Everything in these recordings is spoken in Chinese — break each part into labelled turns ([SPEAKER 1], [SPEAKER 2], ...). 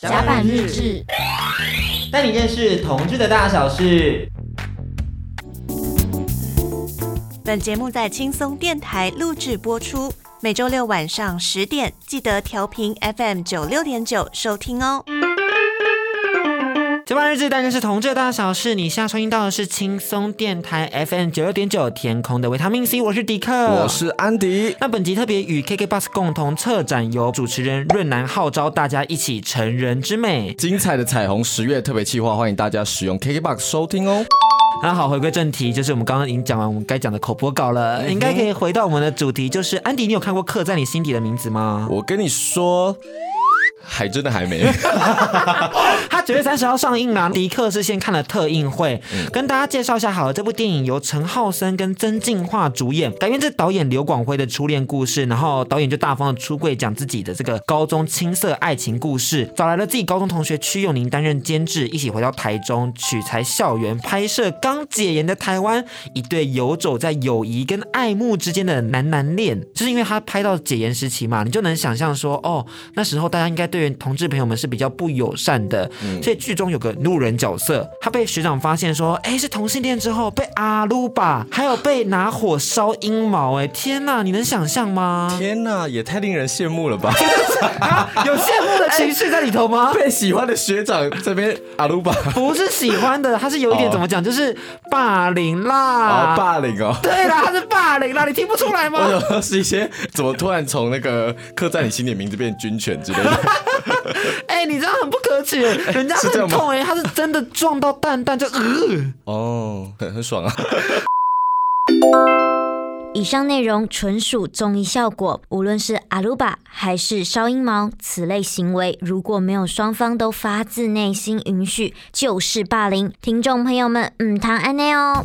[SPEAKER 1] 甲板日志，
[SPEAKER 2] 带你认识同志的大小事。
[SPEAKER 3] 本节目在轻松电台录制播出，每周六晚上十点记得调频 FM 九六点九收听哦。
[SPEAKER 2] 甲板日志，当然是同志的大小事。你现在收听到的是轻松电台 FM 九六点九天空的维他命 C，我是迪克，
[SPEAKER 4] 我是安迪。
[SPEAKER 2] 那本集特别与 KKBOX 共同策展，由主持人润南号召大家一起成人之美，
[SPEAKER 4] 精彩的彩虹十月特别企划，欢迎大家使用 KKBOX 收听哦。
[SPEAKER 2] 那好，回归正题，就是我们刚刚已经讲完我们该讲的口播稿了，应该可以回到我们的主题，就是安迪，你有看过刻在你心底的名字吗？
[SPEAKER 4] 我跟你说。还真的还没，
[SPEAKER 2] 他九月三十号上映啦。迪克是先看了特映会，嗯、跟大家介绍一下好了。这部电影由陈浩森跟曾敬化主演，改编自导演刘广辉的初恋故事。然后导演就大方的出柜，讲自己的这个高中青涩爱情故事，找来了自己高中同学屈友宁担任监制，一起回到台中取材校园拍摄刚解严的台湾一对游走在友谊跟爱慕之间的男男恋。就是因为他拍到解严时期嘛，你就能想象说，哦，那时候大家应该对。对同志朋友们是比较不友善的，嗯、所以剧中有个路人角色，他被学长发现说，哎，是同性恋之后被阿鲁巴，还有被拿火烧阴毛，哎，天哪，你能想象吗？
[SPEAKER 4] 天哪，也太令人羡慕了吧！
[SPEAKER 2] 啊、有羡慕的情绪在里头吗？
[SPEAKER 4] 被喜欢的学长这边阿鲁巴，
[SPEAKER 2] 不是喜欢的，他是有一点怎么讲，就是霸凌啦，
[SPEAKER 4] 哦、霸凌哦，
[SPEAKER 2] 对啦，他是霸凌啦，你听不出来吗？
[SPEAKER 4] 是一些怎么突然从那个刻在你心里名字变军犬之类的。
[SPEAKER 2] 哎、欸，你这样很不可取，人家很痛哎，他是真的撞到蛋蛋就呃
[SPEAKER 4] 哦，很很爽啊。
[SPEAKER 1] 以上内容纯属综艺效果，无论是阿鲁巴还是烧阴毛，此类行为如果没有双方都发自内心允许，就是霸凌。听众朋友们，嗯谈安内哦。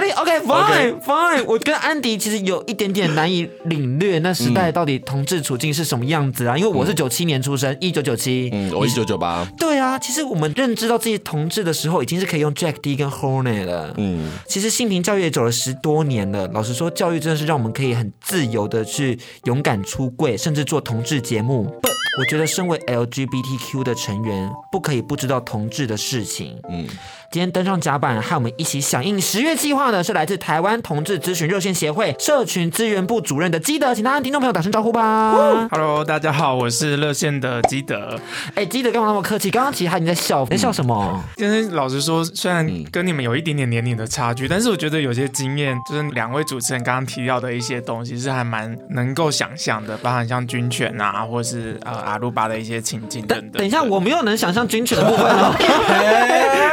[SPEAKER 2] Get it. OK, fine, fine. 我跟安迪其实有一点点难以领略那时代到底同志处境是什么样子啊？因为我是九七年出生，一九九七，
[SPEAKER 4] 嗯，我一九九八。
[SPEAKER 2] 对啊，其实我们认知到自己同志的时候，已经是可以用 Jack D 跟 Hornet 了。嗯，其实性平教育也走了十多年了。老实说，教育真的是让我们可以很自由的去勇敢出柜，甚至做同志节目。我觉得身为 LGBTQ 的成员，不可以不知道同志的事情。嗯。今天登上甲板，和我们一起响应十月计划的是来自台湾同志咨询热线协会社群资源部主任的基德，请他和听众朋友打声招呼吧。
[SPEAKER 5] Hello，大家好，我是热线的基德。
[SPEAKER 2] 哎，基德干嘛那么客气？刚刚其实还你在笑，你在笑什么？
[SPEAKER 5] 今天老实说，虽然跟你们有一点点年龄的差距，但是我觉得有些经验，就是两位主持人刚刚提到的一些东西，是还蛮能够想象的，包含像军犬啊，或是呃阿鲁巴的一些情境等等。
[SPEAKER 2] 等一下，我没有能想象军犬的部分哦。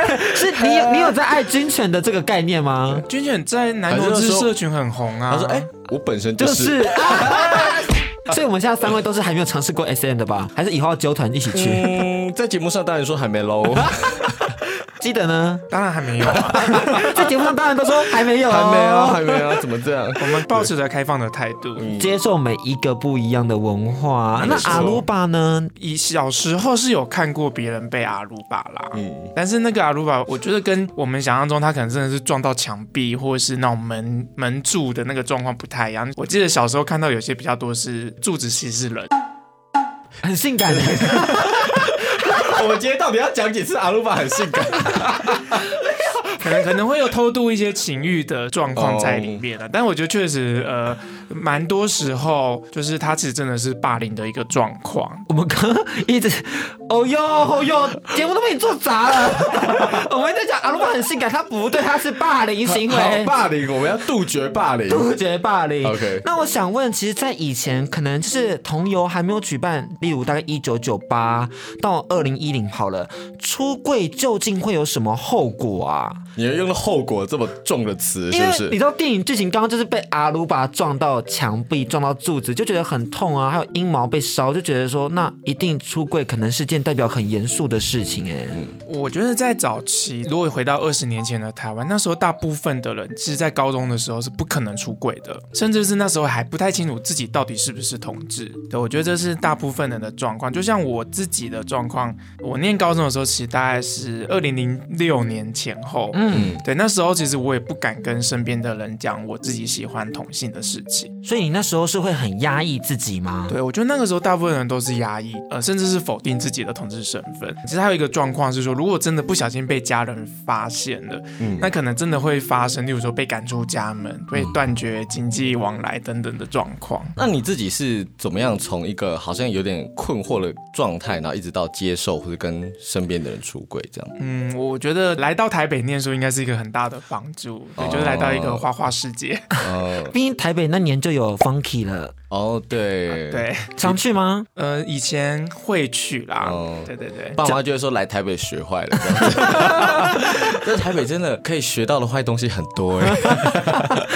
[SPEAKER 2] 是。你有你有在爱军犬的这个概念吗？
[SPEAKER 5] 军犬在男同志社群很红啊。
[SPEAKER 4] 他说：“哎、欸，我本身就是。就是”
[SPEAKER 2] 所以我们现在三位都是还没有尝试过 SM 的吧？还是以后要揪团一起去？
[SPEAKER 4] 嗯，在节目上当然说还没喽。
[SPEAKER 2] 记得呢？
[SPEAKER 5] 当然还没有啊，
[SPEAKER 2] 在节目上当然都说还没有，
[SPEAKER 4] 还没有，还没有，啊怎么这样？
[SPEAKER 5] 我们保持着开放的态度，
[SPEAKER 2] 接受每一个不一样的文化。那阿鲁巴呢？
[SPEAKER 5] 以小时候是有看过别人被阿鲁巴啦，嗯，但是那个阿鲁巴，我觉得跟我们想象中，他可能真的是撞到墙壁或者是那种门门柱的那个状况不太一样。我记得小时候看到有些比较多是柱子其实是人，
[SPEAKER 2] 很性感的。
[SPEAKER 4] 我们今天到底要讲几次阿鲁巴很性感？
[SPEAKER 5] 可能可能会有偷渡一些情欲的状况在里面啊，但我觉得确实呃，蛮多时候就是他其实真的是霸凌的一个状况。
[SPEAKER 2] 我们刚刚一直哦哟哦哟，节目都被你做砸了。我们在讲阿鲁巴很性感，他不对，他是霸凌行为。
[SPEAKER 4] 霸凌，我们要杜绝霸凌，
[SPEAKER 2] 杜绝霸凌。
[SPEAKER 4] OK。
[SPEAKER 2] 那我想问，其实，在以前可能就是同游还没有举办，例如大概一九九八到二零一零好了，出柜究竟会有什么后果啊？
[SPEAKER 4] 你要用了后果这么重的词，是不是？
[SPEAKER 2] 你知道电影剧情刚刚就是被阿鲁巴撞到墙壁、撞到柱子，就觉得很痛啊。还有阴毛被烧，就觉得说那一定出柜可能是件代表很严肃的事情哎。
[SPEAKER 5] 我觉得在早期，如果回到二十年前的台湾，那时候大部分的人其实，在高中的时候是不可能出柜的，甚至是那时候还不太清楚自己到底是不是同志。对，我觉得这是大部分人的状况。就像我自己的状况，我念高中的时候，其实大概是二零零六年前后。嗯，对，那时候其实我也不敢跟身边的人讲我自己喜欢同性的事情，
[SPEAKER 2] 所以你那时候是会很压抑自己吗？
[SPEAKER 5] 对，我觉得那个时候大部分人都是压抑，呃，甚至是否定自己的同志身份。其实还有一个状况是说，如果真的不小心被家人发现了，嗯，那可能真的会发生，例如说被赶出家门、被断绝经济往来等等的状况。
[SPEAKER 4] 那你自己是怎么样从一个好像有点困惑的状态，然后一直到接受或者跟身边的人出轨这样？
[SPEAKER 5] 嗯，我觉得来到台北念书应该是一个很大的帮助，对，就是来到一个花花世界。
[SPEAKER 2] 哦，毕竟台北那年就有 Funky 了。
[SPEAKER 4] 哦，对
[SPEAKER 5] 对，
[SPEAKER 2] 常去吗？
[SPEAKER 5] 呃，以前会去啦。哦，对对对，
[SPEAKER 4] 爸妈就会说来台北学坏了，在 台北真的可以学到的坏东西很多哎。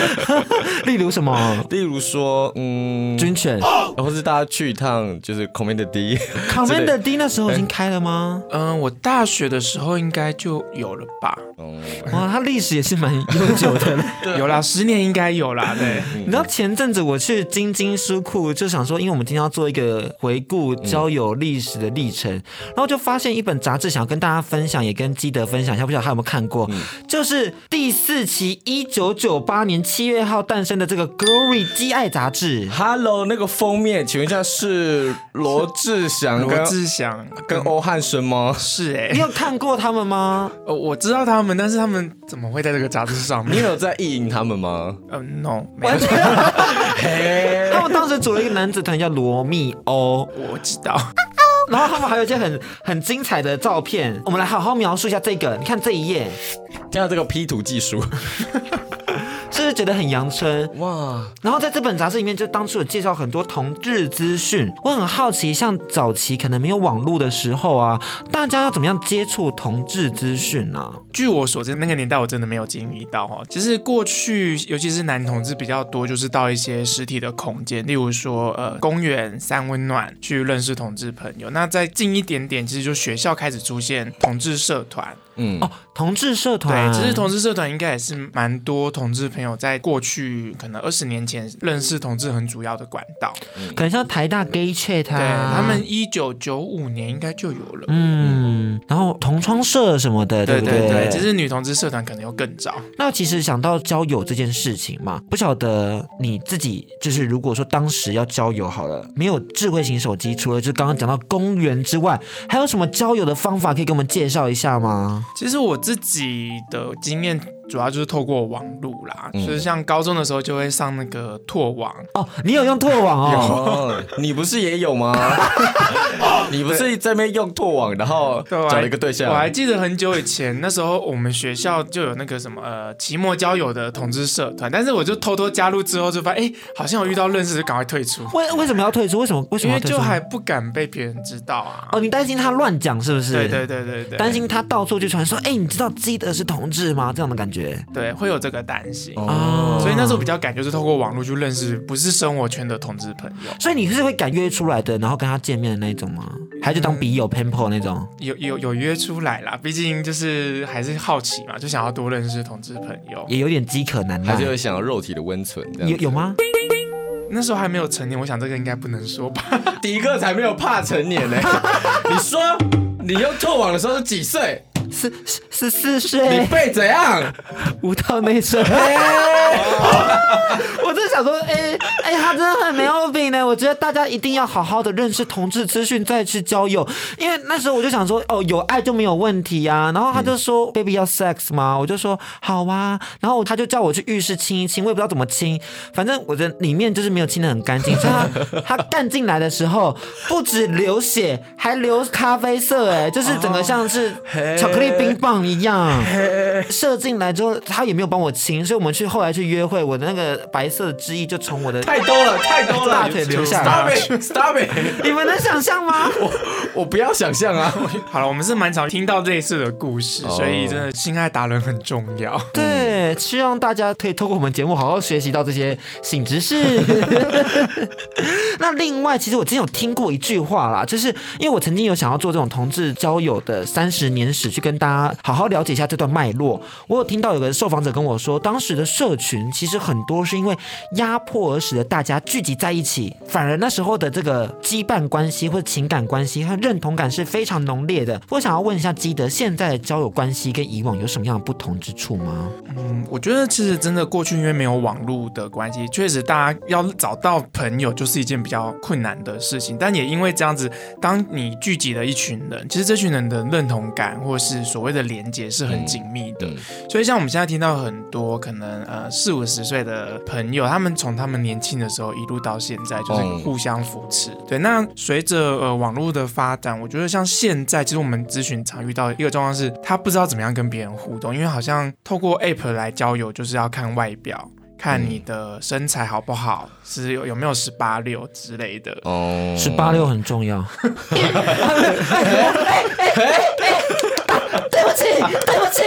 [SPEAKER 2] 例如什么？
[SPEAKER 4] 例如说，嗯，
[SPEAKER 2] 军犬，
[SPEAKER 4] 或是大家去一趟就是 Commander
[SPEAKER 2] D，Commander D 那时候已经开了吗？
[SPEAKER 5] 嗯，我大学的时候应该就有了吧。
[SPEAKER 2] 哦，哇，它历史也是蛮悠久的，
[SPEAKER 5] 有啦，十年应该有啦。对，
[SPEAKER 2] 你知道前阵子我去晶晶书库，就想说，因为我们今天要做一个回顾交友历史的历程，然后就发现一本杂志，想要跟大家分享，也跟基德分享一下，不晓得他有没有看过？就是第四期一九九八年七月号诞生的这个《Glory》基爱杂志。
[SPEAKER 4] Hello，那个封面，请问一下是罗志祥、
[SPEAKER 5] 罗志祥
[SPEAKER 4] 跟欧汉声吗？
[SPEAKER 5] 是哎，
[SPEAKER 2] 你有看过他们吗？
[SPEAKER 5] 呃，我知道他们，但是他们怎么会在这个杂志上面？
[SPEAKER 4] 你有在意淫他们吗？
[SPEAKER 5] 呃，no，没
[SPEAKER 2] 有。他们当时组了一个男子团叫罗密欧，
[SPEAKER 5] 我知道。
[SPEAKER 2] 然后他们还有一些很很精彩的照片，我们来好好描述一下这个。你看这一页，
[SPEAKER 4] 看到这个 P 图技
[SPEAKER 2] 术。觉得很阳春哇？然后在这本杂志里面，就当初有介绍很多同志资讯。我很好奇，像早期可能没有网络的时候啊，大家要怎么样接触同志资讯呢？
[SPEAKER 5] 据我所知，那个年代我真的没有经历到哦。其实过去，尤其是男同志比较多，就是到一些实体的空间，例如说呃公园、三温暖去认识同志朋友。那再近一点点，其实就学校开始出现同志社团。
[SPEAKER 2] 嗯。哦，同志社团，
[SPEAKER 5] 对，其实同志社团应该也是蛮多同志朋友在过去可能二十年前认识同志很主要的管道，
[SPEAKER 2] 嗯、可能像台大 Gay Chat，啊、
[SPEAKER 5] 对，他们一九九五年应该就有了，
[SPEAKER 2] 嗯，然后同窗社什么的，对不对？对，对，对，
[SPEAKER 5] 其实女同志社团可能又更早。
[SPEAKER 2] 那其实想到交友这件事情嘛，不晓得你自己就是如果说当时要交友好了，没有智慧型手机，除了就刚刚讲到公园之外，还有什么交友的方法可以给我们介绍一下吗？
[SPEAKER 5] 其实我自己的经验。主要就是透过网路啦，嗯、就是像高中的时候就会上那个拓网
[SPEAKER 2] 哦。你有用拓网
[SPEAKER 4] 哦？你不是也有吗？你不是在那边用拓网，然后找了一个对象？
[SPEAKER 5] 我还记得很久以前，那时候我们学校就有那个什么呃期末交友的同志社团，但是我就偷偷加入之后就发现，哎，好像有遇到认识，就赶快退出。
[SPEAKER 2] 为为什么要退出？为什么？为什么？
[SPEAKER 5] 因为就还不敢被别人知道啊。
[SPEAKER 2] 哦，你担心他乱讲是不是？
[SPEAKER 5] 对对对对对，
[SPEAKER 2] 担心他到处去传说，哎，你知道基德是同志吗？这样的感觉。
[SPEAKER 5] 对，会有这个担心哦，所以那时候比较敢，就是透过网络去认识不是生活圈的同志朋友。
[SPEAKER 2] 所以你是会敢约出来的，然后跟他见面的那种吗？还是当笔友 pen pal 那种？
[SPEAKER 5] 有有有约出来啦，毕竟就是还是好奇嘛，就想要多认识同志朋友，
[SPEAKER 2] 也有点饥渴难耐，
[SPEAKER 4] 还是会想要肉体的温存。
[SPEAKER 2] 有有吗？
[SPEAKER 5] 那时候还没有成年，我想这个应该不能说吧。
[SPEAKER 4] 迪克才没有怕成年呢。你说你用拓网的时候是几岁？
[SPEAKER 2] 十十四岁，
[SPEAKER 4] 你背怎样？
[SPEAKER 2] 无套内射。我说，哎、欸、哎、欸，他真的很没有病呢。我觉得大家一定要好好的认识同志资讯，再去交友。因为那时候我就想说，哦，有爱就没有问题啊。然后他就说、嗯、，baby 要 sex 吗？我就说好啊。然后他就叫我去浴室亲一亲，我也不知道怎么亲，反正我的里面就是没有亲的很干净。所以他 他干进来的时候，不止流血，还流咖啡色，哎，就是整个像是巧克力冰棒一样。射进来之后，他也没有帮我亲，所以我们去后来去约会，我的那个白色的汁液就从我的
[SPEAKER 4] 太多了，太多了，
[SPEAKER 2] 大腿流下来。
[SPEAKER 4] Stop it，Stop it！
[SPEAKER 2] 你们能想象吗？
[SPEAKER 4] 我我不要想象啊！
[SPEAKER 5] 好了，我们是蛮常听到类似的故事，所以真的性爱达人很重要。
[SPEAKER 2] 对，希望大家可以透过我们节目好好学习到这些性知识。那另外，其实我之前有听过一句话啦，就是因为我曾经有想要做这种同志交友的三十年史，去跟大家好好了解一下这段脉络。我有听到有个受访者跟我说，当时的社群其实很多是因为压迫而使得大家聚集在一起，反而那时候的这个羁绊关系或者情感关系和认同感是非常浓烈的。我想要问一下基德，现在的交友关系跟以往有什么样的不同之处吗？
[SPEAKER 5] 嗯，我觉得其实真的过去因为没有网络的关系，确实大家要找到朋友就是一件比较困难的事情。但也因为这样子，当你聚集了一群人，其实这群人的认同感或是所谓的连接是很紧密的。嗯、所以像我们现在听到很多可能呃四五十岁的朋友，他们从他们年轻的时候一路到现在，就是互相扶持。嗯、对，那随着呃网络的发展，我觉得像现在，其实我们咨询常遇到一个状况是，他不知道怎么样跟别人互动，因为好像透过 App 来交友，就是要看外表。看你的身材好不好，是有有没有十八六之类的
[SPEAKER 2] 哦，十八六很重要。对不起，对不起。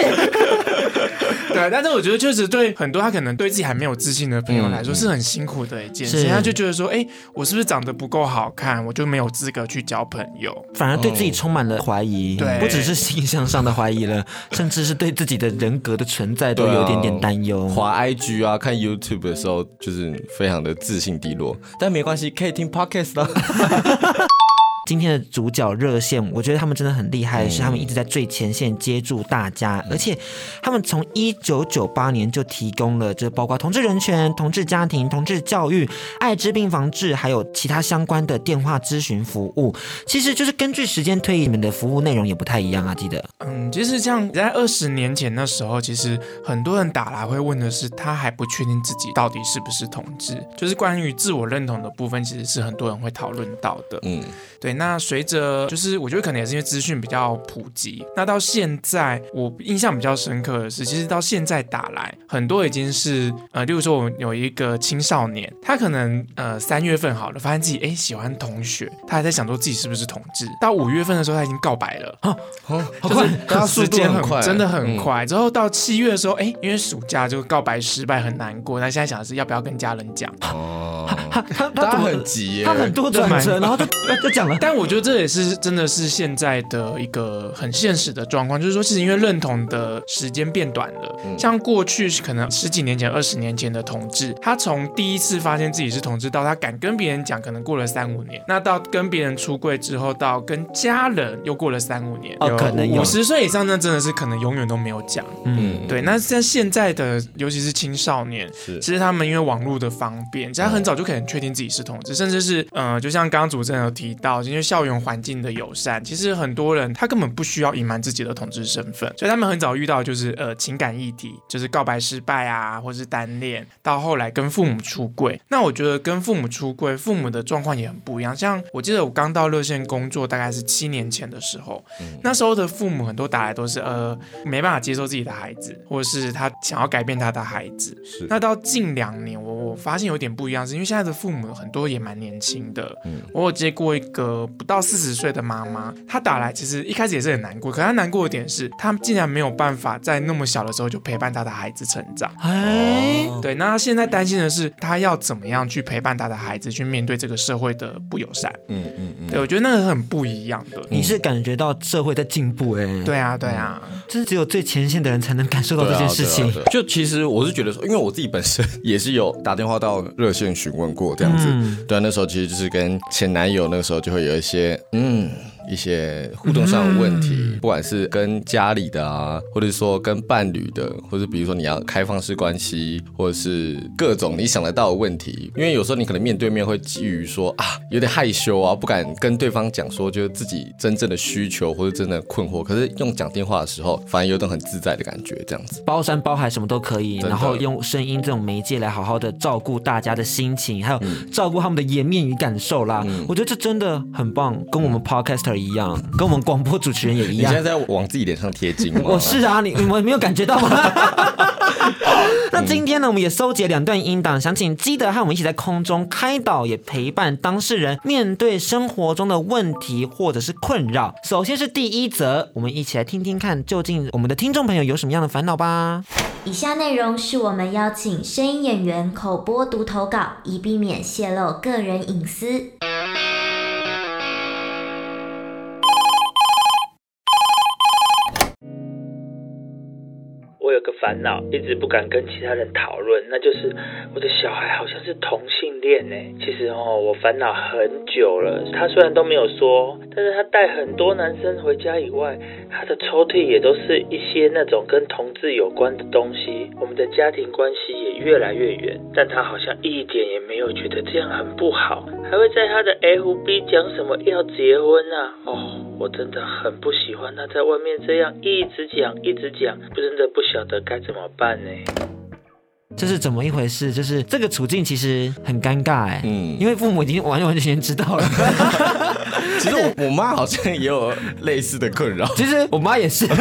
[SPEAKER 5] 对，但是我觉得确实对很多他可能对自己还没有自信的朋友来说是很辛苦的一件事。他就觉得说，哎，我是不是长得不够好看，我就没有资格去交朋友，
[SPEAKER 2] 反而对自己充满了怀疑。对，不只是形象上的怀疑了，甚至是对自己的人格的存在都有点点担忧。
[SPEAKER 4] 滑 IG 啊，看 YouTube 的时候，就是非常的自信低落。但没关系，可以听 Podcast 了。
[SPEAKER 2] 今天的主角热线，我觉得他们真的很厉害，是他们一直在最前线接住大家，而且他们从一九九八年就提供了，这包括同志人权、同志家庭、同志教育、艾滋病防治，还有其他相关的电话咨询服务。其实就是根据时间推移，你们的服务内容也不太一样啊。记得，
[SPEAKER 5] 嗯，其实像在二十年前那时候，其实很多人打来会问的是，他还不确定自己到底是不是同志，就是关于自我认同的部分，其实是很多人会讨论到的。嗯，对。那随着就是，我觉得可能也是因为资讯比较普及。那到现在，我印象比较深刻的是，其实到现在打来，很多已经是呃，例如说，我们有一个青少年，他可能呃三月份好了，发现自己哎喜欢同学，他还在想说自己是不是同志。到五月份的时候，他已经告白了，哦，哦就是他 时间很快，真的很快。之后到七月的时候，哎，因为暑假就告白失败，很难过。他现在想的是要不要跟家人讲？
[SPEAKER 4] 哦，他他他很急耶，
[SPEAKER 2] 他很多转折，然后就就讲了。
[SPEAKER 5] 但我觉得这也是真的是现在的一个很现实的状况，就是说，其实因为认同的时间变短了，像过去可能十几年前、二十年前的同志，他从第一次发现自己是同志到他敢跟别人讲，可能过了三五年；那到跟别人出柜之后，到跟家人又过了三五年。
[SPEAKER 2] 哦，可能
[SPEAKER 5] 五十岁以上，那真的是可能永远都没有讲。嗯，对。那像现在的，尤其是青少年，其实他们因为网络的方便，其实他很早就可能确定自己是同志，甚至是嗯、呃，就像刚刚主持人有提到，因为校园。环境的友善，其实很多人他根本不需要隐瞒自己的同志身份，所以他们很早遇到就是呃情感议题，就是告白失败啊，或是单恋，到后来跟父母出柜。那我觉得跟父母出柜，父母的状况也很不一样。像我记得我刚到热线工作，大概是七年前的时候，嗯、那时候的父母很多打来都是呃没办法接受自己的孩子，或者是他想要改变他的孩子。是。那到近两年，我我发现有点不一样，是因为现在的父母很多也蛮年轻的。嗯。我有接过一个不到。四十岁的妈妈，她打来其实一开始也是很难过，可她难过的点是，她竟然没有办法在那么小的时候就陪伴她的孩子成长。哎，对，那她现在担心的是，她要怎么样去陪伴她的孩子，去面对这个社会的不友善。嗯嗯嗯，对，我觉得那个很不一样的。
[SPEAKER 2] 你是感觉到社会在进步哎？
[SPEAKER 5] 对啊，对啊，
[SPEAKER 2] 就是只有最前线的人才能感受到这件事情。
[SPEAKER 4] 就其实我是觉得说，因为我自己本身也是有打电话到热线询问过这样子。对，那时候其实就是跟前男友那个时候就会有一些嗯。一些互动上的问题，嗯、不管是跟家里的啊，或者说跟伴侣的，或者比如说你要开放式关系，或者是各种你想得到的问题。因为有时候你可能面对面会基于说啊，有点害羞啊，不敢跟对方讲说，就是自己真正的需求或者真的困惑。可是用讲电话的时候，反而有种很自在的感觉，这样子。
[SPEAKER 2] 包山包海什么都可以，然后用声音这种媒介来好好的照顾大家的心情，还有照顾他们的颜面与感受啦。嗯、我觉得这真的很棒，跟我们 podcaster 一样，跟我们广播主持人也一样。
[SPEAKER 4] 你现在在往自己脸上贴金吗？
[SPEAKER 2] 我是啊，你你们没有感觉到吗？那今天呢，我们也搜集了两段音档，想请基德和我们一起在空中开导，也陪伴当事人面对生活中的问题或者是困扰。首先是第一则，我们一起来听听看，究竟我们的听众朋友有什么样的烦恼吧。
[SPEAKER 1] 以下内容是我们邀请声音演员口播读投稿，以避免泄露个人隐私。
[SPEAKER 6] 烦恼，一直不敢跟其他人讨论，那就是我的小孩好像是同性恋呢。其实哦，我烦恼很久了。他虽然都没有说，但是他带很多男生回家以外，他的抽屉也都是一些那种跟同志有关的东西。我们的家庭关系也越来越远，但他好像一点也没有觉得这样很不好，还会在他的 FB 讲什么要结婚啊？哦。我真的很不喜欢他在外面这样一直讲一直讲，真的不晓得该怎么办呢？
[SPEAKER 2] 这是怎么一回事？就是这个处境其实很尴尬哎，嗯，因为父母已经完完全全知道了。
[SPEAKER 4] 其实我我妈好像也有类似的困扰，
[SPEAKER 2] 其实我妈也是。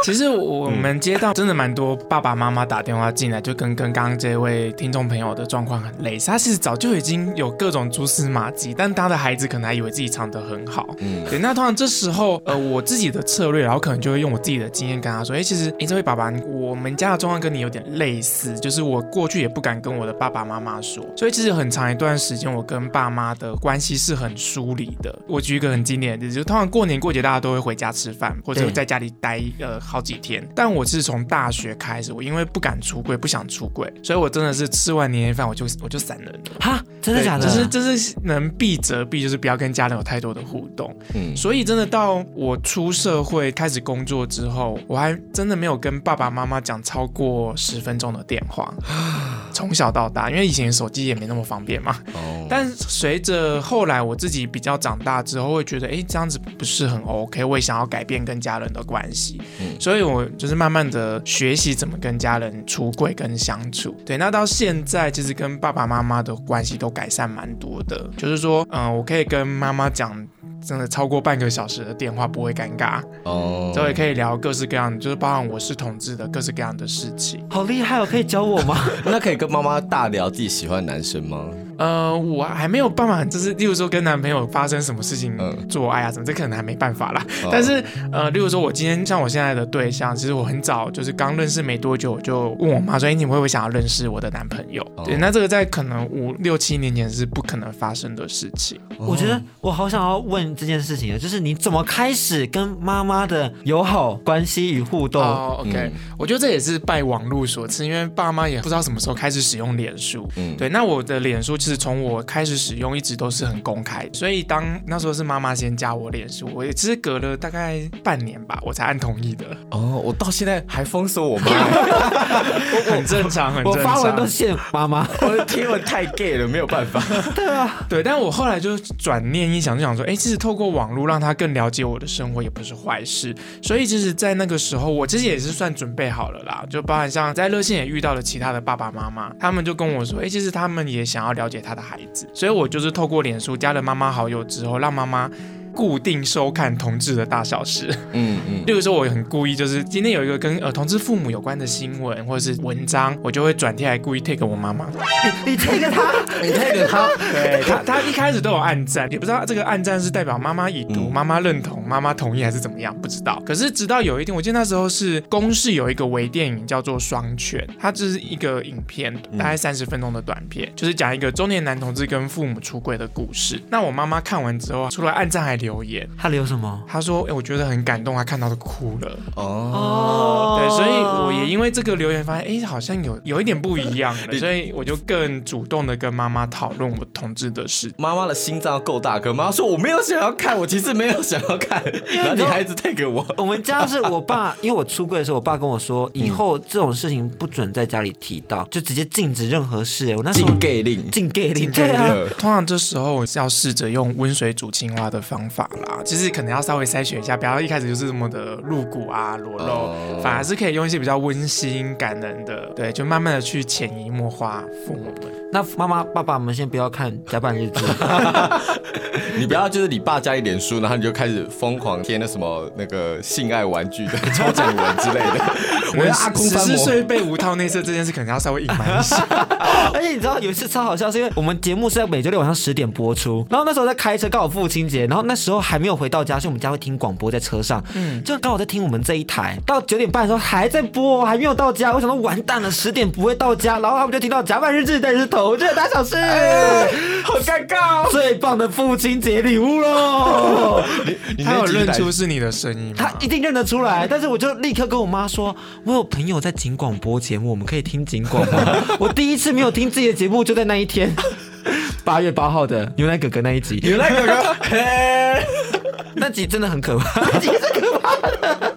[SPEAKER 5] 其实我们接到真的蛮多爸爸妈妈打电话进来，就跟跟刚刚这位听众朋友的状况很类似。他其实早就已经有各种蛛丝马迹，但他的孩子可能还以为自己藏得很好。嗯，对。那通常这时候，呃，我自己的策略，然后可能就会用我自己的经验跟他说：“哎，其实，哎，这位爸爸，我们家的状况跟你有点类似，就是我过去也不敢跟我的爸爸妈妈说，所以其实很长一段时间，我跟爸妈的关系是很疏离的。我举一个很经典的例子，就通常过年过节大家都会回家吃饭，或者在家里待呃。”好几天，但我是从大学开始，我因为不敢出柜，不想出柜，所以我真的是吃完年夜饭我就我就散人了。
[SPEAKER 2] 哈，真的假的？
[SPEAKER 5] 就是就是能避则避，就是不要跟家人有太多的互动。嗯，所以真的到我出社会开始工作之后，我还真的没有跟爸爸妈妈讲超过十分钟的电话。从小到大，因为以前手机也没那么方便嘛。哦。但随着后来我自己比较长大之后，会觉得哎，这样子不是很 OK，我也想要改变跟家人的关系。嗯。所以，我就是慢慢的学习怎么跟家人出柜跟相处。对，那到现在，其实跟爸爸妈妈的关系都改善蛮多的。就是说，嗯，我可以跟妈妈讲。真的超过半个小时的电话不会尴尬哦，就也可以聊各式各样的，就是包含我是同志的各式各样的事情。
[SPEAKER 2] 好厉害哦，可以教我吗？
[SPEAKER 4] 那可以跟妈妈大聊自己喜欢的男生吗？
[SPEAKER 5] 呃，我还没有办法，就是例如说跟男朋友发生什么事情，做爱啊什么，这可能还没办法啦。但是呃，例如说我今天像我现在的对象，其实我很早就是刚认识没多久，我就问我妈说，哎，你会不会想要认识我的男朋友？对，那这个在可能五六七年前是不可能发生的事情。
[SPEAKER 2] 我觉得我好想要问这件事情啊，就是你怎么开始跟妈妈的友好关系与互动？
[SPEAKER 5] 哦，OK，嗯，我觉得这也是拜网络所赐，因为爸妈也不知道什么时候开始使用脸书。嗯，对，那我的脸书其实。是从我开始使用，一直都是很公开，所以当那时候是妈妈先加我脸书，我也只是隔了大概半年吧，我才按同意的。
[SPEAKER 4] 哦，我到现在还封锁我妈，
[SPEAKER 5] 很正常，很正常。
[SPEAKER 2] 我发文都限妈妈，
[SPEAKER 4] 我的贴文太 gay 了，没有办法。
[SPEAKER 5] 对啊，对，但我后来就转念一想，就想说，哎，其实透过网络让他更了解我的生活，也不是坏事。所以其实，在那个时候，我其实也是算准备好了啦，就包含像在热线也遇到了其他的爸爸妈妈，他们就跟我说，哎，其实他们也想要了解。他的孩子，所以我就是透过脸书加了妈妈好友之后，让妈妈。固定收看同志的大小事，嗯嗯，例如说我很故意，就是今天有一个跟呃同志父母有关的新闻或者是文章，我就会转贴来故意 take 我妈妈，
[SPEAKER 2] 你 take 他，你 take 他，
[SPEAKER 5] 对他，他一开始都有暗赞，也不知道这个暗赞是代表妈妈已读、妈妈认同、妈妈同意还是怎么样，不知道。可是直到有一天，我记得那时候是公视有一个微电影叫做《双全》，它就是一个影片，大概三十分钟的短片，就是讲一个中年男同志跟父母出轨的故事。那我妈妈看完之后，除了按赞还留言，
[SPEAKER 2] 她留什么？
[SPEAKER 5] 她说：“哎、欸，我觉得很感动，他看到都哭了。”哦，对，所以我也因为这个留言发现，哎、欸，好像有有一点不一样了，所以我就更主动的跟妈妈讨论我同志的事。
[SPEAKER 4] 妈妈的心脏够大，可妈妈说我没有想要看，我其实没有想要看，然后你孩子带给我。
[SPEAKER 2] 我们家是我爸，因为我出柜的时候，我爸跟我说，以后这种事情不准在家里提到，就直接禁止任何事。我那时候
[SPEAKER 4] 禁 gay 令，
[SPEAKER 2] 禁 gay 令，对啊。
[SPEAKER 5] 通常这时候我是要试着用温水煮青蛙的方法啦。其实可能要稍微筛选一下，不要一开始就是这么的露骨啊、裸露，oh. 反而是可以用一些比较温馨、感人的，对，就慢慢的去潜移默化父母们。
[SPEAKER 2] 那妈妈、爸爸们先不要看《甲板日志》，
[SPEAKER 4] 你不要就是你爸加一点书，然后你就开始疯狂贴那什么那个性爱玩具的 抽奖文之类的。
[SPEAKER 5] 我要阿公十四岁被无套内射这件事，可能要稍微隐瞒一下。
[SPEAKER 2] 而且你知道有一次超好笑，是因为我们节目是在每周六晚上十点播出，然后那时候在开车，刚好父亲节，然后那时候还没有回到家，所以我们家会听广播在车上，嗯，就刚好在听我们这一台，到九点半的时候还在播，还没有到家，我想说完蛋了，十点不会到家，然后他们就听到《甲板日志》，但是头。我觉得大小事，
[SPEAKER 4] 欸、好尴尬、哦，
[SPEAKER 2] 最棒的父亲节礼物喽！
[SPEAKER 5] 他有认出是你的声音吗？
[SPEAKER 2] 他一定认得出来，但是我就立刻跟我妈说，我有朋友在警广播节目，我们可以听警广吗？我第一次没有听自己的节目，就在那一天，八月八号的牛奶哥哥那一集，
[SPEAKER 4] 牛奶哥哥，
[SPEAKER 2] 那集真的很可怕，那集是可怕的。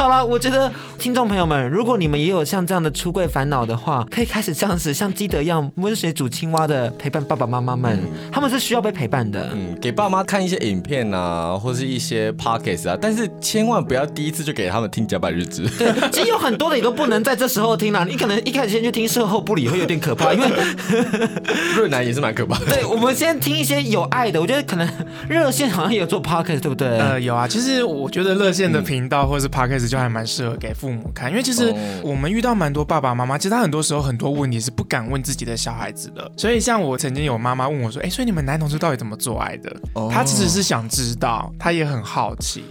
[SPEAKER 2] 好了，我觉得听众朋友们，如果你们也有像这样的出柜烦恼的话，可以开始这样子像基德一样温水煮青蛙的陪伴爸爸妈妈们，嗯、他们是需要被陪伴的。
[SPEAKER 4] 嗯，给爸妈看一些影片啊，或是一些 podcast 啊，但是千万不要第一次就给他们听甲板日志。
[SPEAKER 2] 对，其实有很多的也都不能在这时候听啦。你可能一开始先去听售后不理会有点可怕，因为
[SPEAKER 4] 润南也是蛮可怕的。
[SPEAKER 2] 对，我们先听一些有爱的，我觉得可能热线好像也有做 podcast，对不对？
[SPEAKER 5] 呃，有啊。其实我觉得热线的频道或是 podcast。就还蛮适合给父母看，因为其实我们遇到蛮多爸爸妈妈，其实他很多时候很多问题是不敢问自己的小孩子的。所以像我曾经有妈妈问我说：“哎，所以你们男同志到底怎么做爱的？”他其实是想知道，他也很好奇，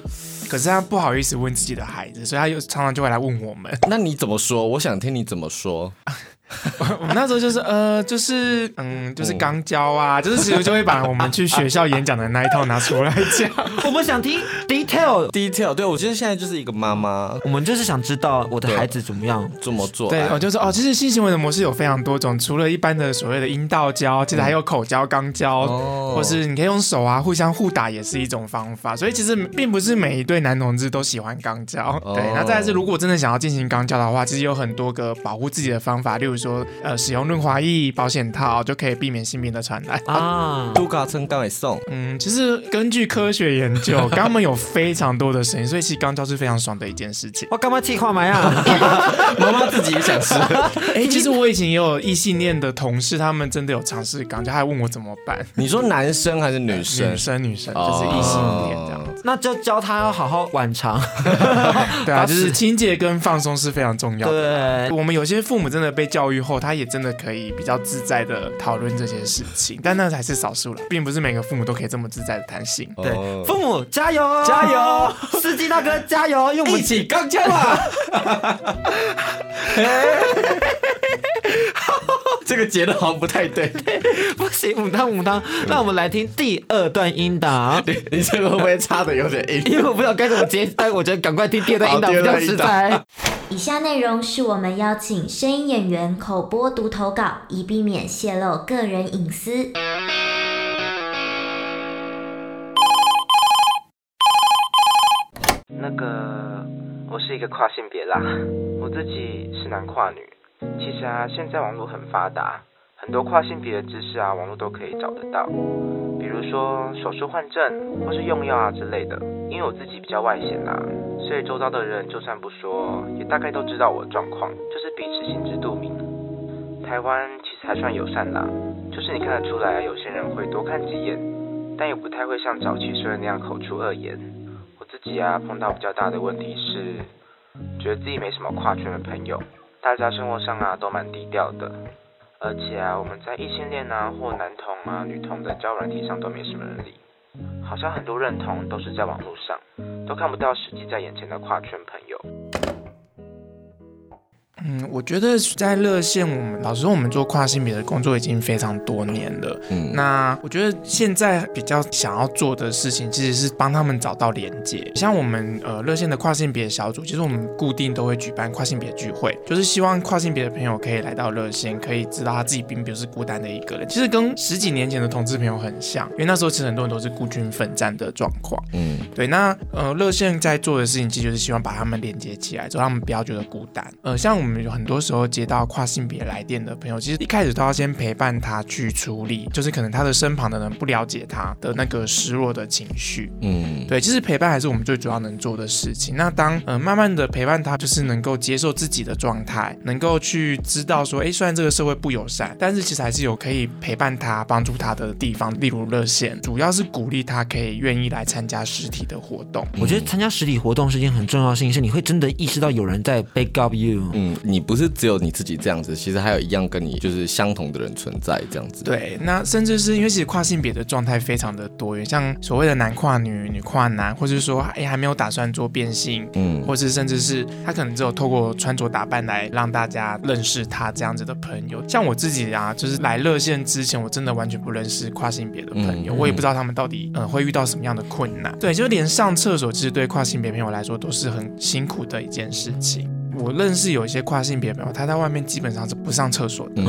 [SPEAKER 5] 可是他不好意思问自己的孩子，所以他又常常就会来问我们。
[SPEAKER 4] 那你怎么说？我想听你怎么说。
[SPEAKER 5] 我们那时候就是呃，就是嗯，就是肛交啊，就是其实就会把我们去学校演讲的那一套拿出来讲。
[SPEAKER 2] 我们想听 detail
[SPEAKER 4] detail，对，我觉得现在就是一个妈妈，
[SPEAKER 2] 我们就是想知道我的孩子怎么样
[SPEAKER 4] 怎么做。
[SPEAKER 5] 对，我就说哦，其实性行为的模式有非常多种，除了一般的所谓的阴道交，其实还有口交、肛交，哦、或是你可以用手啊互相互打也是一种方法。所以其实并不是每一对男同志都喜欢肛交。对，那再来是如果真的想要进行肛交的话，其实有很多个保护自己的方法，例如。说呃，使用润滑液、保险套就可以避免性病的传染
[SPEAKER 4] 啊。杜嘎称刚会送，
[SPEAKER 5] 嗯，其实根据科学研究，肛门有非常多的声音，所以其实肛交是非常爽的一件事情。
[SPEAKER 2] 我干嘛替话嘛呀？
[SPEAKER 4] 妈妈自己也想吃。
[SPEAKER 5] 哎、欸，其实我以前也有异性恋的同事，他们真的有尝试肛交，还问我怎么办。
[SPEAKER 4] 你说男生还是女生？
[SPEAKER 5] 女生，女生，就是异性恋这样子。
[SPEAKER 2] 那就教他要好好晚肠。
[SPEAKER 5] 对啊，就是清洁跟放松是非常重要的。
[SPEAKER 2] 对，
[SPEAKER 5] 我们有些父母真的被教育后，他。也真的可以比较自在的讨论这些事情，但那才是少数了，并不是每个父母都可以这么自在的谈性。
[SPEAKER 2] 对，父母加油，加油！司机大哥加油，用我们一起肛交啊！
[SPEAKER 4] 这个节奏好像不太对，
[SPEAKER 2] 不行，母汤母汤。那我们来听第二段音档。
[SPEAKER 4] 你这个会不会差的有点硬？
[SPEAKER 2] 因为我不知道该怎么接，但我觉得赶快听第二段音档比较实在。
[SPEAKER 1] 以下内容是我们邀请声音演员口播读投稿，以避免泄露个人隐私。
[SPEAKER 7] 那个，我是一个跨性别啦，我自己是男跨女。其实啊，现在网络很发达，很多跨性别的知识啊，网络都可以找得到。比如说手术换证，或是用药啊之类的。因为我自己比较外显啦。所以周遭的人就算不说，也大概都知道我的状况，就是彼此心知肚明。台湾其实还算友善啦，就是你看得出来，有些人会多看几眼，但也不太会像早期说的那样口出恶言。我自己啊，碰到比较大的问题是，觉得自己没什么跨圈的朋友，大家生活上啊都蛮低调的，而且啊，我们在异性恋啊或男同啊女同的交友软体上都没什么人理。好像很多认同都是在网络上，都看不到实际在眼前的跨圈朋友。
[SPEAKER 5] 嗯，我觉得在热线，我们老实说，我们做跨性别的工作已经非常多年了。嗯，那我觉得现在比较想要做的事情，其实是帮他们找到连接。像我们呃热线的跨性别小组，其实我们固定都会举办跨性别聚会，就是希望跨性别的朋友可以来到热线，可以知道他自己并不是孤单的一个人。其实跟十几年前的同志朋友很像，因为那时候其实很多人都是孤军奋战的状况。嗯，对。那呃热线在做的事情，其实就是希望把他们连接起来，之后他们不要觉得孤单。呃，像我们。有很多时候接到跨性别来电的朋友，其实一开始都要先陪伴他去处理，就是可能他的身旁的人不了解他的那个失落的情绪。嗯，对，其实陪伴还是我们最主要能做的事情。那当呃慢慢的陪伴他，就是能够接受自己的状态，能够去知道说，哎，虽然这个社会不友善，但是其实还是有可以陪伴他、帮助他的地方。例如热线，主要是鼓励他可以愿意来参加实体的活动。
[SPEAKER 2] 我觉得参加实体活动是一件很重要的事情，是你会真的意识到有人在 back up you。嗯。
[SPEAKER 4] 你不是只有你自己这样子，其实还有一样跟你就是相同的人存在这样子。
[SPEAKER 5] 对，那甚至是因为其实跨性别的状态非常的多元，像所谓的男跨女、女跨男，或者是说哎还没有打算做变性，嗯，或是甚至是他可能只有透过穿着打扮来让大家认识他这样子的朋友。像我自己啊，就是来热线之前，我真的完全不认识跨性别的朋友，嗯、我也不知道他们到底呃会遇到什么样的困难。对，就连上厕所，其实对跨性别朋友来说都是很辛苦的一件事情。我认识有一些跨性别朋友，他在外面基本上是不上厕所的。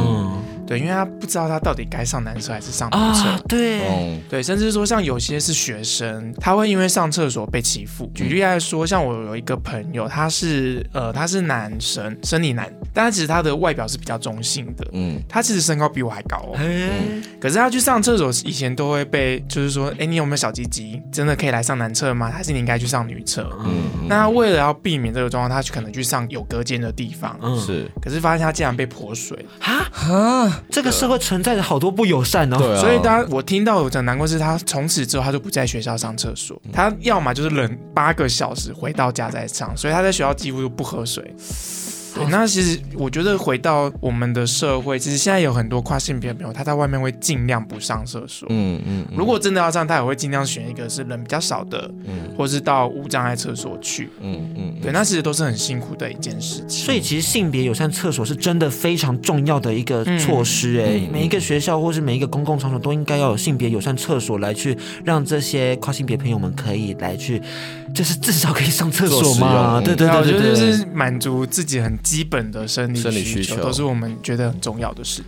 [SPEAKER 5] 对，因为他不知道他到底该上男厕还是上女厕。
[SPEAKER 2] 啊，对，
[SPEAKER 4] 嗯，
[SPEAKER 5] 对，甚至说像有些是学生，他会因为上厕所被欺负。举例来说，像我有一个朋友，他是呃他是男生，生理男，但他其实他的外表是比较中性的。嗯，他其实身高比我还高哦。嗯，可是他去上厕所以前都会被就是说，哎，你有没有小鸡鸡？真的可以来上男厕吗？还是你应该去上女厕？嗯，那他为了要避免这个状况，他去可能去上有。有隔间的地方，嗯，是，可是发现他竟然被泼水，
[SPEAKER 2] 哈哈，这个社会存在着好多不友善哦，
[SPEAKER 5] 对啊，所以当我听到我讲难过是，他从此之后他就不在学校上厕所，他要么就是冷八个小时回到家再上，所以他在学校几乎就不喝水。对，那其实我觉得回到我们的社会，其实现在有很多跨性别的朋友，他在外面会尽量不上厕所。嗯嗯。如果真的要上，他也会尽量选一个是人比较少的，嗯，或是到无障碍厕所去。嗯嗯。对，那其实都是很辛苦的一件事情。
[SPEAKER 2] 所以其实性别友善厕所是真的非常重要的一个措施。哎，每一个学校或是每一个公共场所都应该要有性别友善厕所，来去让这些跨性别朋友们可以来去，就是至少可以上厕所嘛。对对对对对，
[SPEAKER 5] 就是满足自己很。基本的生理需求都是我们觉得很重要的事。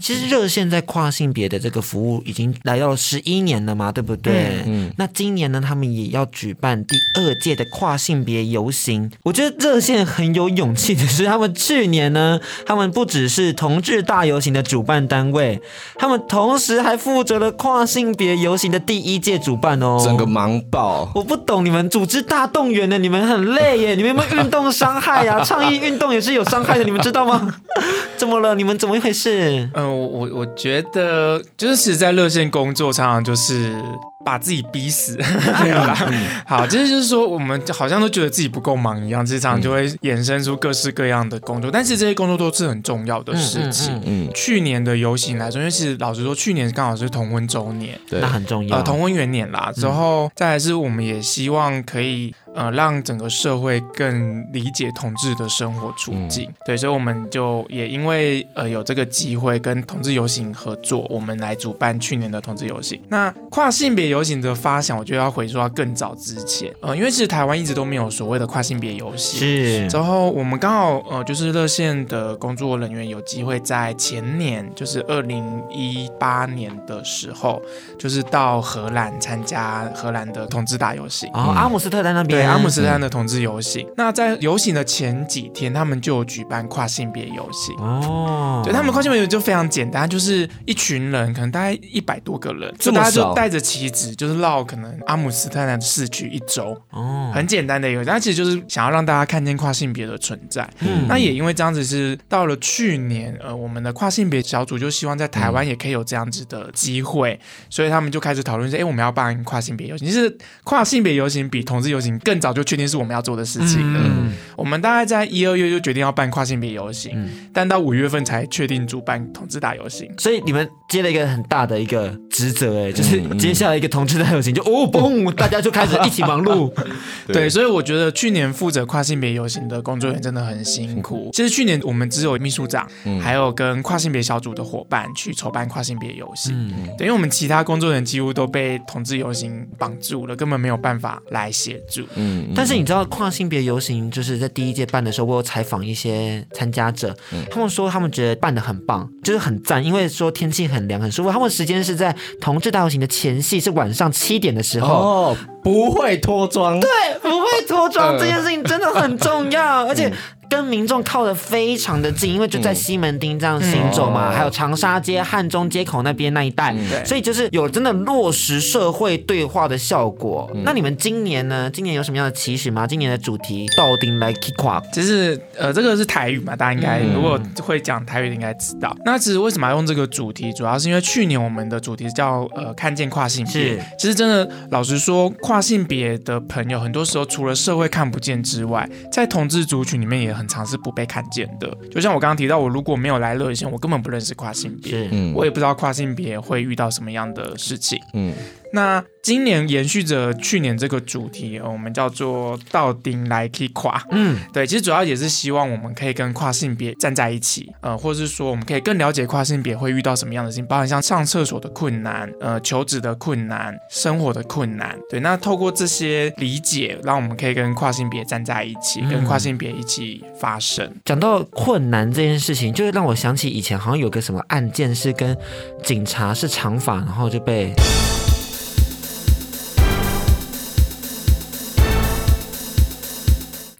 [SPEAKER 2] 其实热线在跨性别的这个服务已经来到了十一年了嘛，对不对？嗯。那今年呢，他们也要举办第二届的跨性别游行。我觉得热线很有勇气的是，他们去年呢，他们不只是同志大游行的主办单位，他们同时还负责了跨性别游行的第一届主办哦。
[SPEAKER 4] 整个忙爆！
[SPEAKER 2] 我不懂你们组织大动员的，你们很累耶，你们有没有运动伤害呀？倡议运动也是有伤害的，你们知道吗？怎么了？你们怎么一回事？
[SPEAKER 5] 嗯。我我我觉得，就是其实，在热线工作，常常就是把自己逼死，没有啦。好，其实就是说，我们好像都觉得自己不够忙一样，经常就会衍生出各式各样的工作。但是这些工作都是很重要的事情。嗯，去年的游行来说，因为其实老实说，去年刚好是同婚周年，
[SPEAKER 2] 对，那很重要。
[SPEAKER 5] 呃，同婚元年啦，之后再来是，我们也希望可以。呃，让整个社会更理解同志的生活处境，嗯、对，所以我们就也因为呃有这个机会跟同志游行合作，我们来主办去年的同志游行。那跨性别游行的发想，我觉得要回溯到更早之前，呃，因为其实台湾一直都没有所谓的跨性别游行，
[SPEAKER 2] 是。
[SPEAKER 5] 之后我们刚好呃就是热线的工作人员有机会在前年，就是二零一八年的时候，就是到荷兰参加荷兰的同志大游行，
[SPEAKER 2] 哦，阿姆斯特丹那边。
[SPEAKER 5] 阿姆斯特丹的同志游行，嗯、那在游行的前几天，他们就有举办跨性别游行哦。对，他们跨性别游行就非常简单，就是一群人，可能大概一百多个人，就大家就带着旗子，就是绕可能阿姆斯特丹的市区一周哦，很简单的游行。但其实就是想要让大家看见跨性别的存在。嗯，那也因为这样子，是到了去年，呃，我们的跨性别小组就希望在台湾也可以有这样子的机会，嗯、所以他们就开始讨论说，哎，我们要办跨性别游行。其实跨性别游行比同志游行更更早就确定是我们要做的事情了。嗯，我们大概在一二月就决定要办跨性别游行，嗯，但到五月份才确定主办同志大游行。
[SPEAKER 2] 所以你们接了一个很大的一个职责，哎，就是接下来一个同志大游行就哦嘣，大家就开始一起忙碌。
[SPEAKER 5] 对，所以我觉得去年负责跨性别游行的工作人员真的很辛苦。其实去年我们只有秘书长，还有跟跨性别小组的伙伴去筹办跨性别游行，嗯，等于我们其他工作人员几乎都被同志游行绑住了，根本没有办法来协助。
[SPEAKER 2] 嗯，但是你知道跨性别游行就是在第一届办的时候，我有采访一些参加者，嗯、他们说他们觉得办的很棒，就是很赞，因为说天气很凉很舒服。他们时间是在同志大游行的前夕，是晚上七点的时候，
[SPEAKER 4] 哦，不会脱妆，
[SPEAKER 2] 对，不会脱妆，呃、这件事情真的很重要，而且。跟民众靠得非常的近，因为就在西门町这样行走嘛，还有长沙街、汉中街口那边那一带，所以就是有真的落实社会对话的效果。那你们今年呢？今年有什么样的期许吗？今年的主题到底来 kick 垮？
[SPEAKER 5] 其实呃，这个是台语嘛，大家应该如果会讲台语的应该知道。那其实为什么要用这个主题？主要是因为去年我们的主题叫呃看见跨性别。是，其实真的老实说，跨性别的朋友很多时候除了社会看不见之外，在同志族群里面也很常是不被看见的。就像我刚刚提到，我如果没有来热线，我根本不认识跨性别，嗯，我也不知道跨性别会遇到什么样的事情，嗯。那今年延续着去年这个主题，我们叫做“到顶来 K 跨”。嗯，对，其实主要也是希望我们可以跟跨性别站在一起，呃，或者是说我们可以更了解跨性别会遇到什么样的事情，包含像上厕所的困难、呃，求职的困难、生活的困难。对，那透过这些理解，让我们可以跟跨性别站在一起，嗯、跟跨性别一起发声。
[SPEAKER 2] 讲到困难这件事情，就会让我想起以前好像有个什么案件是跟警察是长发，然后就被。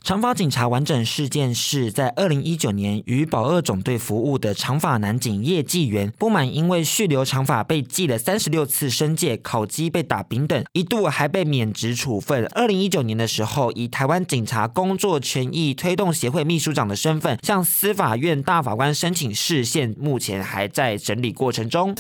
[SPEAKER 2] 长发警察完整事件是在二零一九年，于保二总队服务的长发男警叶继元，不满因为蓄留长发被记了三十六次申诫，考绩被打平等，一度还被免职处分。二零一九年的时候，以台湾警察工作权益推动协会秘书长的身份，向司法院大法官申请释宪，目前还在整理过程中。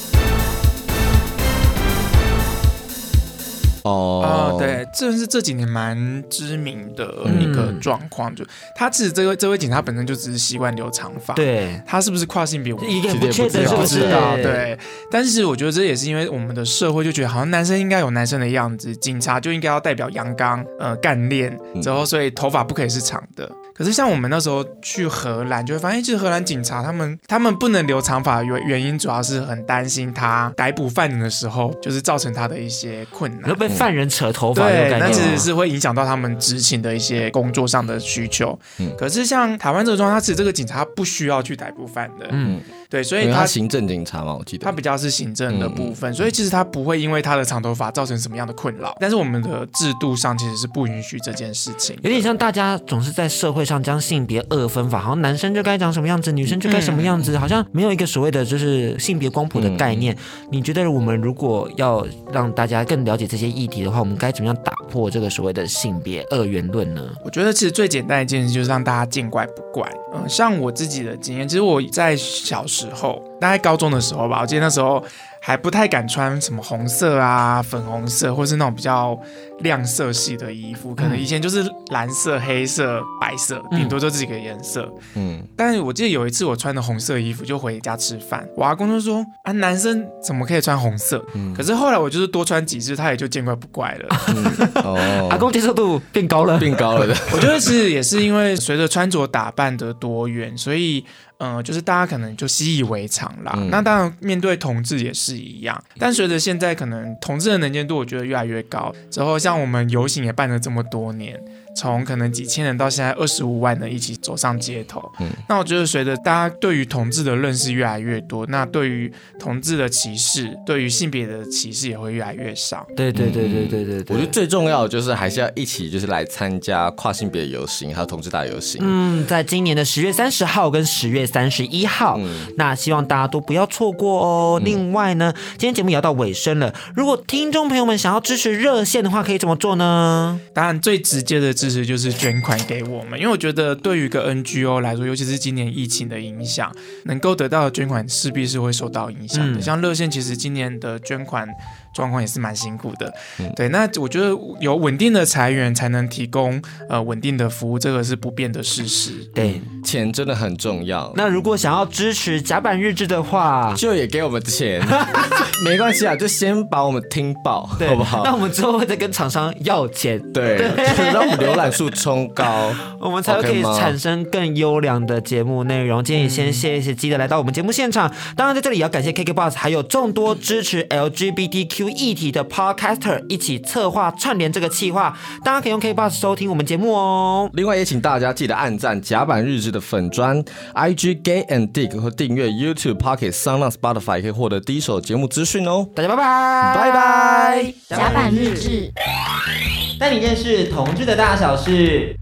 [SPEAKER 5] 哦，oh. 对，这是这几年蛮知名的一个状况，嗯、就他其实这位这位警察本身就只是习惯留长发，
[SPEAKER 2] 对，
[SPEAKER 5] 他是不是跨性别，我
[SPEAKER 2] 一个不确定，不知道，
[SPEAKER 5] 对。但是我觉得这也是因为我们的社会就觉得好像男生应该有男生的样子，警察就应该要代表阳刚，呃，干练，之后所以头发不可以是长的。可是像我们那时候去荷兰，就会发现，其实荷兰警察他们他们不能留长发的原原因，主要是很担心他逮捕犯人的时候，就是造成他的一些困难，
[SPEAKER 2] 会被犯人扯头发，
[SPEAKER 5] 对，那其实是会影响到他们执勤的一些工作上的需求。嗯，可是像台湾这个状况，他其实这个警察不需要去逮捕犯人，嗯。对，所以他，他
[SPEAKER 4] 行政警察嘛，我记得
[SPEAKER 5] 他比较是行政的部分，嗯、所以其实他不会因为他的长头发造成什么样的困扰。但是我们的制度上其实是不允许这件事情，
[SPEAKER 2] 有点像大家总是在社会上将性别二分法，好像男生就该长什么样子，女生就该什么样子，嗯、好像没有一个所谓的就是性别光谱的概念。嗯、你觉得我们如果要让大家更了解这些议题的话，我们该怎么样打破这个所谓的性别二元论呢？
[SPEAKER 5] 我觉得其实最简单一件事就是让大家见怪不怪。嗯，像我自己的经验，其实我在小时候，大概高中的时候吧，我记得那时候。还不太敢穿什么红色啊、粉红色，或是那种比较亮色系的衣服。可能以前就是蓝色、黑色、白色，顶多就这几个颜色。嗯，但是我记得有一次我穿的红色衣服就回家吃饭，我阿公就说：“啊，男生怎么可以穿红色？”嗯，可是后来我就是多穿几次，他也就见怪不怪了。嗯、
[SPEAKER 2] 哦，阿公接受度变高了，
[SPEAKER 4] 变高了的。
[SPEAKER 5] 我觉得其实也是因为随着穿着打扮的多元，所以。嗯，就是大家可能就习以为常啦。嗯、那当然，面对同志也是一样。但随着现在可能同志的能见度，我觉得越来越高。之后，像我们游行也办了这么多年。从可能几千人到现在二十五万人一起走上街头，嗯，那我觉得随着大家对于同志的认识越来越多，那对于同志的歧视，对于性别的歧视也会越来越少。
[SPEAKER 2] 对对对对对对，
[SPEAKER 4] 我觉得最重要的就是还是要一起就是来参加跨性别游行，还有同志大游行。
[SPEAKER 2] 嗯，在今年的十月三十号跟十月三十一号，嗯，那希望大家都不要错过哦。嗯，另外呢，今天节目也要到尾声了，如果听众朋友们想要支持热线的话，可以怎么做呢？
[SPEAKER 5] 当然最直接的。其实就是捐款给我们，因为我觉得对于一个 NGO 来说，尤其是今年疫情的影响，能够得到的捐款势必是会受到影响的。嗯、像热线，其实今年的捐款。状况也是蛮辛苦的，嗯、对。那我觉得有稳定的裁员才能提供呃稳定的服务，这个是不变的事实。
[SPEAKER 2] 对，
[SPEAKER 4] 钱真的很重要。
[SPEAKER 2] 那如果想要支持甲板日志的话，
[SPEAKER 4] 就也给我们钱，没关系啊，就先把我们听爆，对好不好？
[SPEAKER 2] 那我们之后会再跟厂商要钱，
[SPEAKER 4] 对，对让我们浏览数冲高，
[SPEAKER 2] 我们才会可以产生更优良的节目内容。今天也先谢谢基德来到我们节目现场，当然在这里也要感谢 KKBOX，还有众多支持 LGBTQ。议题的 Podcaster 一起策划串联这个企划，大家可以用 KKBOX 收听我们节目哦。
[SPEAKER 4] 另外也请大家记得按赞甲板日志的粉砖 IG Gay and Dick 和订阅 YouTube Pocket SoundOn Spotify 可以获得第一手节目资讯哦。
[SPEAKER 2] 大家拜拜
[SPEAKER 4] 拜拜。
[SPEAKER 1] 甲板日志，
[SPEAKER 2] 带你认识同志的大小事。